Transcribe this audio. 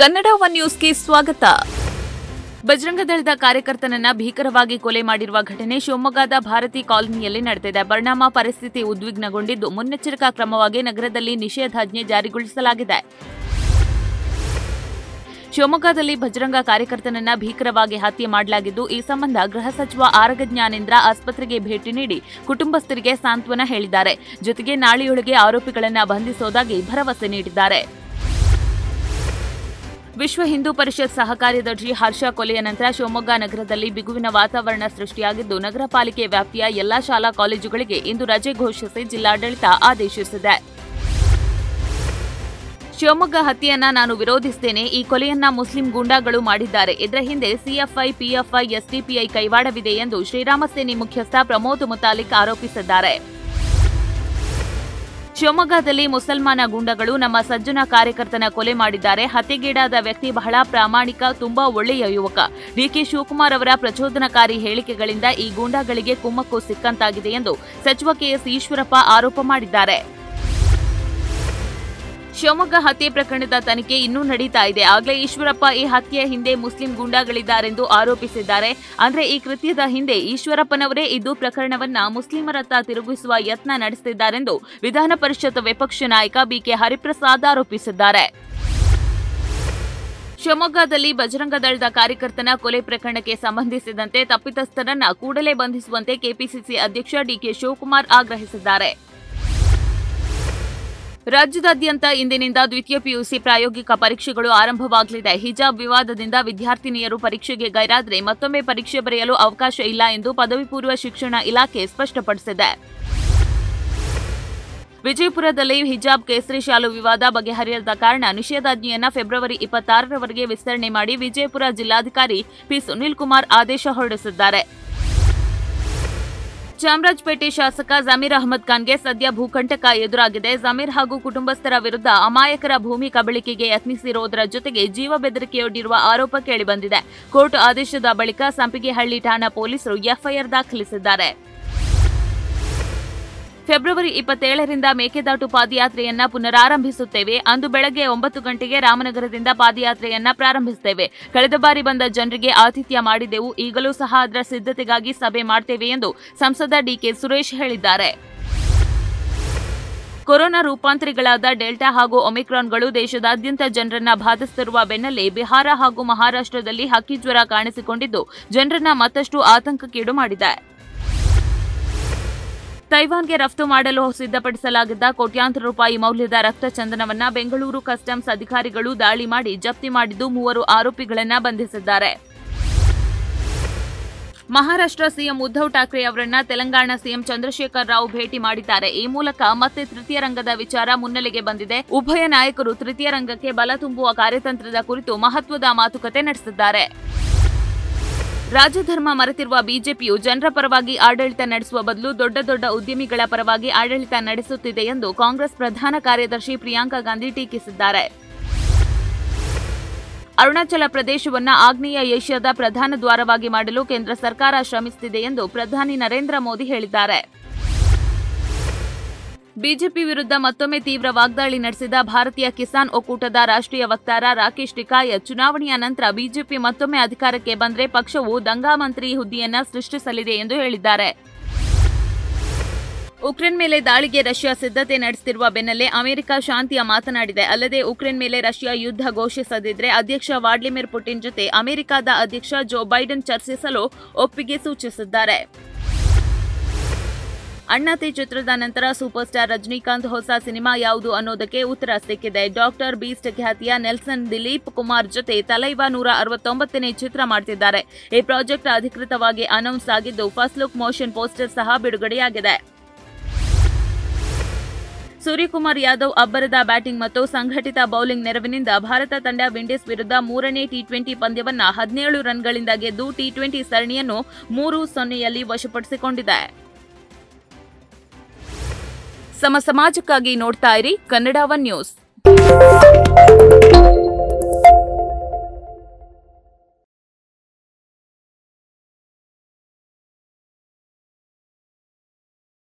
Kannada one ನ್ಯೂಸ್ಗೆ ಸ್ವಾಗತ. ಬಜರಂಗ ದಳದ ಕಾರ್ಯಕರ್ತನನ್ನ ಭೀಕರವಾಗಿ ಕೊಲೆ ಮಾಡಿರುವ ಘಟನೆ ಶಿವಮೊಗ್ಗದ ಭಾರತಿ ಕಾಲೋನಿಯಲ್ಲಿ ನಡೆದಿದೆ. ಪರಿಣಾಮ ಪರಿಸ್ಥಿತಿ ಉದ್ವಿಗ್ನಗೊಂಡಿದ್ದು ಮುನ್ನೆಚ್ಚರಿಕಾ ಕ್ರಮವಾಗಿ ನಗರದಲ್ಲಿ ನಿಷೇಧಾಜ್ಞೆ ಜಾರಿಗೊಳಿಸಲಾಗಿದೆ. ಶಿವಮೊಗ್ಗದಲ್ಲಿ ಬಜರಂಗ ಕಾರ್ಯಕರ್ತನನ್ನ ಭೀಕರವಾಗಿ ಹತ್ಯೆ ಮಾಡಲಾಗಿದ್ದು, ಈ ಸಂಬಂಧ ಗೃಹ ಸಚಿವ ಆರಗ ಜ್ಞಾನೇಂದ್ರ ಆಸ್ಪತ್ರೆಗೆ ಭೇಟಿ ನೀಡಿ ಕುಟುಂಬಸ್ಥರಿಗೆ ಸಾಂತ್ವನ ಹೇಳಿದ್ದಾರೆ. ಜೊತೆಗೆ ನಾಳೆಯೊಳಗೆ ಆರೋಪಿಗಳನ್ನು ಬಂಧಿಸೋದಾಗಿ ಭರವಸೆ ನೀಡಿದ್ದಾರೆ. ವಿಶ್ವ ಹಿಂದೂ ಪರಿಷತ್ ಸಹಕಾರ್ಯದರ್ಶಿ ಹರ್ಷ ಕೊಲೆಯ ನಂತರ ಶಿವಮೊಗ್ಗ ನಗರದಲ್ಲಿ ಬಿಗುವಿನ ವಾತಾವರಣ ಸೃಷ್ಟಿಯಾಗಿದ್ದು, ನಗರ ಪಾಲಿಕೆ ವ್ಯಾಪ್ತಿಯ ಎಲ್ಲಾ ಶಾಲಾ ಕಾಲೇಜುಗಳಿಗೆ ಇಂದು ರಜೆ ಘೋಷಿಸಿ ಜಿಲ್ಲಾಡಳಿತ ಆದೇಶಿಸಿದೆ. ಶಿವಮೊಗ್ಗ ಹತ್ಯೆಯನ್ನ ನಾನು ವಿರೋಧಿಸುತ್ತೇನೆ ಈ ಕೊಲೆಯನ್ನ ಮುಸ್ಲಿಂ ಗೂಂಡಾಗಳು ಮಾಡಿದ್ದಾರೆ. ಇದರ ಹಿಂದೆ ಸಿಎಫ್ಐ, ಪಿಎಫ್ಐ, ಎಸ್ಡಿಪಿಐ ಕೈವಾಡವಿದೆ ಎಂದು ಶ್ರೀರಾಮ ಸೇನೆ ಮುಖ್ಯಸ್ಥ ಪ್ರಮೋದ್ ಮುತಾಲಿಕ್ ಆರೋಪಿಸಿದ್ದಾರೆ. ಶಿವಮೊಗ್ಗದಲ್ಲಿ ಮುಸಲ್ಮಾನ ಗುಂಡಗಳು ನಮ್ಮ ಸಜ್ಜನ ಕಾರ್ಯಕರ್ತನ ಕೊಲೆ ಮಾಡಿದ್ದಾರೆ. ಹತ್ಯೆಗೀಡಾದ ವ್ಯಕ್ತಿ ಬಹಳ ಪ್ರಾಮಾಣಿಕ, ತುಂಬಾ ಒಳ್ಳೆಯ ಯುವಕ. ಡಿಕೆ ಶಿವಕುಮಾರ್ ಅವರ ಪ್ರಚೋದನಕಾರಿ ಹೇಳಿಕೆಗಳಿಂದ ಈ ಗೂಂಡಾಗಳಿಗೆ ಕುಮ್ಮಕ್ಕು ಸಿಕ್ಕಂತಾಗಿದೆ ಎಂದು ಸಚಿವ ಕೆಎಸ್ ಈಶ್ವರಪ್ಪ ಆರೋಪ ಮಾಡಿದ್ದಾರೆ. ಶಿವಮೊಗ್ಗ ಹತ್ಯೆ ಪ್ರಕರಣದ ತನಿಖೆ ಇನ್ನೂ ನಡೀತಾ ಇದೆ. ಆಗಲೇ ಈಶ್ವರಪ್ಪ ಈ ಹತ್ಯೆಯ ಹಿಂದೆ ಮುಸ್ಲಿಂ ಗೂಂಡಾಗಳಿದ್ದಾರೆಂದು ಆರೋಪಿಸಿದ್ದಾರೆ. ಅಂದ್ರೆ ಈ ಕೃತ್ಯದ ಹಿಂದೆ ಈಶ್ವರಪ್ಪನವರೇ ಇದ್ದು ಪ್ರಕರಣವನ್ನ ಮುಸ್ಲಿಮರತ್ತ ತಿರುಗಿಸುವ ಯತ್ನ ನಡೆಸುತ್ತಿದ್ದಾರೆಂದು ವಿಧಾನ ಪರಿಷತ್ ವಿಪಕ್ಷ ನಾಯಕ ಬಿಕೆ ಹರಿಪ್ರಸಾದ್ ಆರೋಪಿಸಿದ್ದಾರೆ. ಶಿವಮೊಗ್ಗದಲ್ಲಿ ಬಜರಂಗ ದಳದ ಕಾರ್ಯಕರ್ತನ ಕೊಲೆ ಪ್ರಕರಣಕ್ಕೆ ಸಂಬಂಧಿಸಿದಂತೆ ತಪ್ಪಿತಸ್ಥರನ್ನ ಕೂಡಲೇ ಬಂಧಿಸುವಂತೆ ಕೆಪಿಸಿಸಿ ಅಧ್ಯಕ್ಷ ಡಿಕೆ ಶಿವಕುಮಾರ್ ಆಗ್ರಹಿಸಿದ್ದಾರೆ. ರಾಜ್ಯದಾದ್ಯಂತ ಇಂದಿನಿಂದ ದ್ವಿತೀಯ ಪಿಯುಸಿ ಪ್ರಾಯೋಗಿಕ ಪರೀಕ್ಷೆಗಳು ಆರಂಭವಾಗಲಿದೆ. ಹಿಜಾಬ್ ವಿವಾದದಿಂದ ವಿದ್ಯಾರ್ಥಿನಿಯರು ಪರೀಕ್ಷೆಗೆ ಗೈರಾದರೆ ಮತ್ತೊಮ್ಮೆ ಪರೀಕ್ಷೆ ಬರೆಯಲು ಅವಕಾಶ ಇಲ್ಲ ಎಂದು ಪದವಿ ಪೂರ್ವ ಶಿಕ್ಷಣ ಇಲಾಖೆ ಸ್ಪಷ್ಟಪಡಿಸಿದೆ. ವಿಜಯಪುರದಲ್ಲಿ ಹಿಜಾಬ್ ಕೇಸರಿ ಶಾಲು ವಿವಾದ ಬಗೆಹರಿಯದ ಕಾರಣ ನಿಷೇಧಾಜ್ಞೆಯನ್ನು ಫೆಬ್ರವರಿ ಇಪ್ಪತ್ತಾರರವರೆಗೆ ವಿಸ್ತರಣೆ ಮಾಡಿ ವಿಜಯಪುರ ಜಿಲ್ಲಾಧಿಕಾರಿ ಪಿ ಸುನೀಲ್ ಕುಮಾರ್ ಆದೇಶ ಹೊರಡಿಸಿದ್ದಾರೆ. ಚಾಮರಾಜಪೇಟೆ ಶಾಸಕ ಜಮೀರ್ ಅಹಮದ್ ಖಾನ್ಗೆ ಸದ್ಯ ಭೂಕಂಟಕ ಎದುರಾಗಿದೆ. ಜಮೀರ್ ಹಾಗೂ ಕುಟುಂಬಸ್ಥರ ವಿರುದ್ಧ ಅಮಾಯಕರ ಭೂಮಿ ಕಬಳಿಕೆಗೆ ಯತ್ನಿಸಿರುವುದರ ಜೊತೆಗೆ ಜೀವ ಬೆದರಿಕೆಯೊಡ್ಡಿರುವ ಆರೋಪ ಕೇಳಿಬಂದಿದೆ. ಕೋರ್ಟ್ ಆದೇಶದ ಬಳಿಕ ಸಂಪಿಗೆಹಳ್ಳಿ ಠಾಣಾ ಪೊಲೀಸರು ಎಫ್ಐಆರ್ ದಾಖಲಿಸಿದ್ದಾರೆ. ಫೆಬ್ರವರಿ ಇಪ್ಪತ್ತೇಳರಿಂದ ಮೇಕೆದಾಟು ಪಾದಯಾತ್ರೆಯನ್ನ ಪುನರಾರಂಭಿಸುತ್ತೇವೆ. ಅಂದು ಬೆಳಗ್ಗೆ ಒಂಬತ್ತು ಗಂಟೆಗೆ ರಾಮನಗರದಿಂದ ಪಾದಯಾತ್ರೆಯನ್ನ ಪ್ರಾರಂಭಿಸುತ್ತೇವೆ. ಕಳೆದ ಬಾರಿ ಬಂದ ಜನರಿಗೆ ಆತಿಥ್ಯ ಮಾಡಿದೆವು. ಈಗಲೂ ಸಹ ಅದರ ಸಿದ್ಧತೆಗಾಗಿ ಸಭೆ ಮಾಡ್ತೇವೆ ಎಂದು ಸಂಸದ ಡಿಕೆ ಸುರೇಶ್ ಹೇಳಿದ್ದಾರೆ. ಕೊರೋನಾ ರೂಪಾಂತರಿಗಳಾದ ಡೆಲ್ಟಾ ಹಾಗೂ ಒಮಿಕ್ರಾನ್ಗಳು ದೇಶದಾದ್ಯಂತ ಜನರನ್ನ ಬಾಧಿಸುತ್ತಿರುವ ಬೆನ್ನಲ್ಲೇ ಬಿಹಾರ ಹಾಗೂ ಮಹಾರಾಷ್ಟ್ರದಲ್ಲಿ ಹಕ್ಕಿ ಜ್ವರ ಕಾಣಿಸಿಕೊಂಡಿದ್ದು, ಜನರನ್ನ ಮತ್ತಷ್ಟು ಆತಂಕಕ್ಕೀಡು ಮಾಡಿದೆ. ತೈವಾನ್ಗೆ ರಫ್ತು ಮಾಡಲು ಸಿದ್ಧಪಡಿಸಲಾಗಿದ್ದ ಕೋಟ್ಯಾಂತರ ರೂಪಾಯಿ ಮೌಲ್ಯದ ರಕ್ತ ಚಂದನವನ್ನ ಬೆಂಗಳೂರು ಕಸ್ಟಮ್ಸ್ ಅಧಿಕಾರಿಗಳು ದಾಳಿ ಮಾಡಿ ಜಪ್ತಿ ಮಾಡಿದ್ದು ಮೂವರು ಆರೋಪಿಗಳನ್ನ ಬಂಧಿಸಿದ್ದಾರೆ. ಮಹಾರಾಷ್ಟ್ರ ಸಿಎಂ ಉದ್ಧವ್ ಠಾಕ್ರೆ ಅವರನ್ನ ತೆಲಂಗಾಣ ಸಿಎಂ ಚಂದ್ರಶೇಖರ್ ರಾವ್ ಭೇಟಿ ಮಾಡಿದ್ದಾರೆ. ಈ ಮೂಲಕ ಮತ್ತೆ ತೃತೀಯ ರಂಗದ ವಿಚಾರ ಮುನ್ನೆಲೆಗೆ ಬಂದಿದೆ. ಉಭಯ ನಾಯಕರು ತೃತೀಯ ರಂಗಕ್ಕೆ ಬಲ ತುಂಬುವ ಕಾರ್ಯತಂತ್ರದ ಕುರಿತು ಮಹತ್ವದ ಮಾತುಕತೆ ನಡೆಸಿದ್ದಾರೆ. ರಾಜಧರ್ಮ ಮರೆತಿರುವ ಬಿಜೆಪಿಯು ಜನರ ಪರವಾಗಿ ಆಡಳಿತ ನಡೆಸುವ ಬದಲು ದೊಡ್ಡ ದೊಡ್ಡ ಉದ್ಯಮಿಗಳ ಪರವಾಗಿ ಆಡಳಿತ ನಡೆಸುತ್ತಿದೆ ಎಂದು ಕಾಂಗ್ರೆಸ್ ಪ್ರಧಾನ ಕಾರ್ಯದರ್ಶಿ ಪ್ರಿಯಾಂಕಾ ಗಾಂಧಿ ಟೀಕಿಸಿದ್ದಾರೆ. ಅರುಣಾಚಲ ಪ್ರದೇಶವನ್ನು ಆಗ್ನೇಯ ಏಷ್ಯಾದ ಪ್ರಧಾನ ದ್ವಾರವಾಗಿ ಮಾಡಲು ಕೇಂದ್ರ ಸರ್ಕಾರ ಶ್ರಮಿಸುತ್ತಿದೆ ಎಂದು ಪ್ರಧಾನಿ ನರೇಂದ್ರ ಮೋದಿ ಹೇಳಿದ್ದಾರೆ. ಬಿಜೆಪಿ ವಿರುದ್ಧ ಮತ್ತೊಮ್ಮೆ ತೀವ್ರ ವಾಗ್ದಾಳಿ ನಡೆಸಿದ ಭಾರತೀಯ ಕಿಸಾನ್ ಒಕ್ಕೂಟದ ರಾಷ್ಟ್ರೀಯ ವಕ್ತಾರ ರಾಕೇಶ್ ಟಿಕಾಯ್ ಚುನಾವಣೆಯ ನಂತರ ಬಿಜೆಪಿ ಮತ್ತೊಮ್ಮೆ ಅಧಿಕಾರಕ್ಕೆ ಬಂದರೆ ಪಕ್ಷವು ದಂಗಾ ಮಂತ್ರಿ ಹುದ್ದೆಯನ್ನ ಸೃಷ್ಟಿಸಲಿದೆ ಎಂದು ಹೇಳಿದ್ದಾರೆ. ಉಕ್ರೇನ್ ಮೇಲೆ ದಾಳಿಗೆ ರಷ್ಯಾ ಸಿದ್ಧತೆ ನಡೆಸುತ್ತಿರುವ ಬೆನ್ನಲ್ಲೇ ಅಮೆರಿಕ ಶಾಂತಿಯ ಮಾತನಾಡಿದೆ. ಅಲ್ಲದೆ ಉಕ್ರೇನ್ ಮೇಲೆ ರಷ್ಯಾ ಯುದ್ಧ ಘೋಷಿಸದಿದ್ರೆ ಅಧ್ಯಕ್ಷ ವ್ಲಾಡಿಮಿರ್ ಪುಟಿನ್ ಜೊತೆ ಅಮೆರಿಕದ ಅಧ್ಯಕ್ಷ ಜೋ ಬೈಡನ್ ಚರ್ಚಿಸಲು ಒಪ್ಪಿಗೆ ಸೂಚಿಸಿದ್ದಾರೆ. ಅಣ್ಣಾತಿ ಚಿತ್ರದ ನಂತರ ಸೂಪರ್ ಸ್ಟಾರ್ ರಜನಿಕಾಂತ್ ಹೊಸ ಸಿನಿಮಾ ಯಾವುದು ಅನ್ನೋದಕ್ಕೆ ಉತ್ತರ ಸಿಕ್ಕಿದೆ. ಡಾಕ್ಟರ್ ಬೀಸ್ಟ್ ಖ್ಯಾತಿಯ ನೆಲ್ಸನ್ ದಿಲೀಪ್ ಕುಮಾರ್ ಜೊತೆ ತಲೈವ ನೂರ ಅರವತ್ತೊಂಬತ್ತನೇ ಚಿತ್ರ ಮಾಡ್ತಿದ್ದಾರೆ. ಈ ಪ್ರಾಜೆಕ್ಟ್ ಅಧಿಕೃತವಾಗಿ ಅನೌನ್ಸ್ ಆಗಿದ್ದು, ಫಸ್ಟ್ ಲುಕ್ ಮೋಷನ್ ಪೋಸ್ಟರ್ ಸಹ ಬಿಡುಗಡೆಯಾಗಿದೆ. ಸೂರ್ಯಕುಮಾರ್ ಯಾದವ್ ಅಬ್ಬರದ ಬ್ಯಾಟಿಂಗ್ ಮತ್ತು ಸಂಘಟಿತ ಬೌಲಿಂಗ್ ನೆರವಿನಿಂದ ಭಾರತ ತಂಡ ವಿಂಡೀಸ್ ವಿರುದ್ಧ ಮೂರನೇ ಟಿ ಟ್ವೆಂಟಿ ಪಂದ್ಯವನ್ನು ಹದಿನೇಳು ರನ್ಗಳಿಂದ ಗೆದ್ದು ಟಿ ಟ್ವೆಂಟಿ ಸರಣಿಯನ್ನು ಮೂರು ಸೊನ್ನೆಯಲ್ಲಿ ವಶಪಡಿಸಿಕೊಂಡಿದೆ. ಸಮ ಸಮಾಜಕ್ಕಾಗಿ ನೋಡ್ತಾ ಇರಿ ಕನ್ನಡ ಒನ್ ನ್ಯೂಸ್.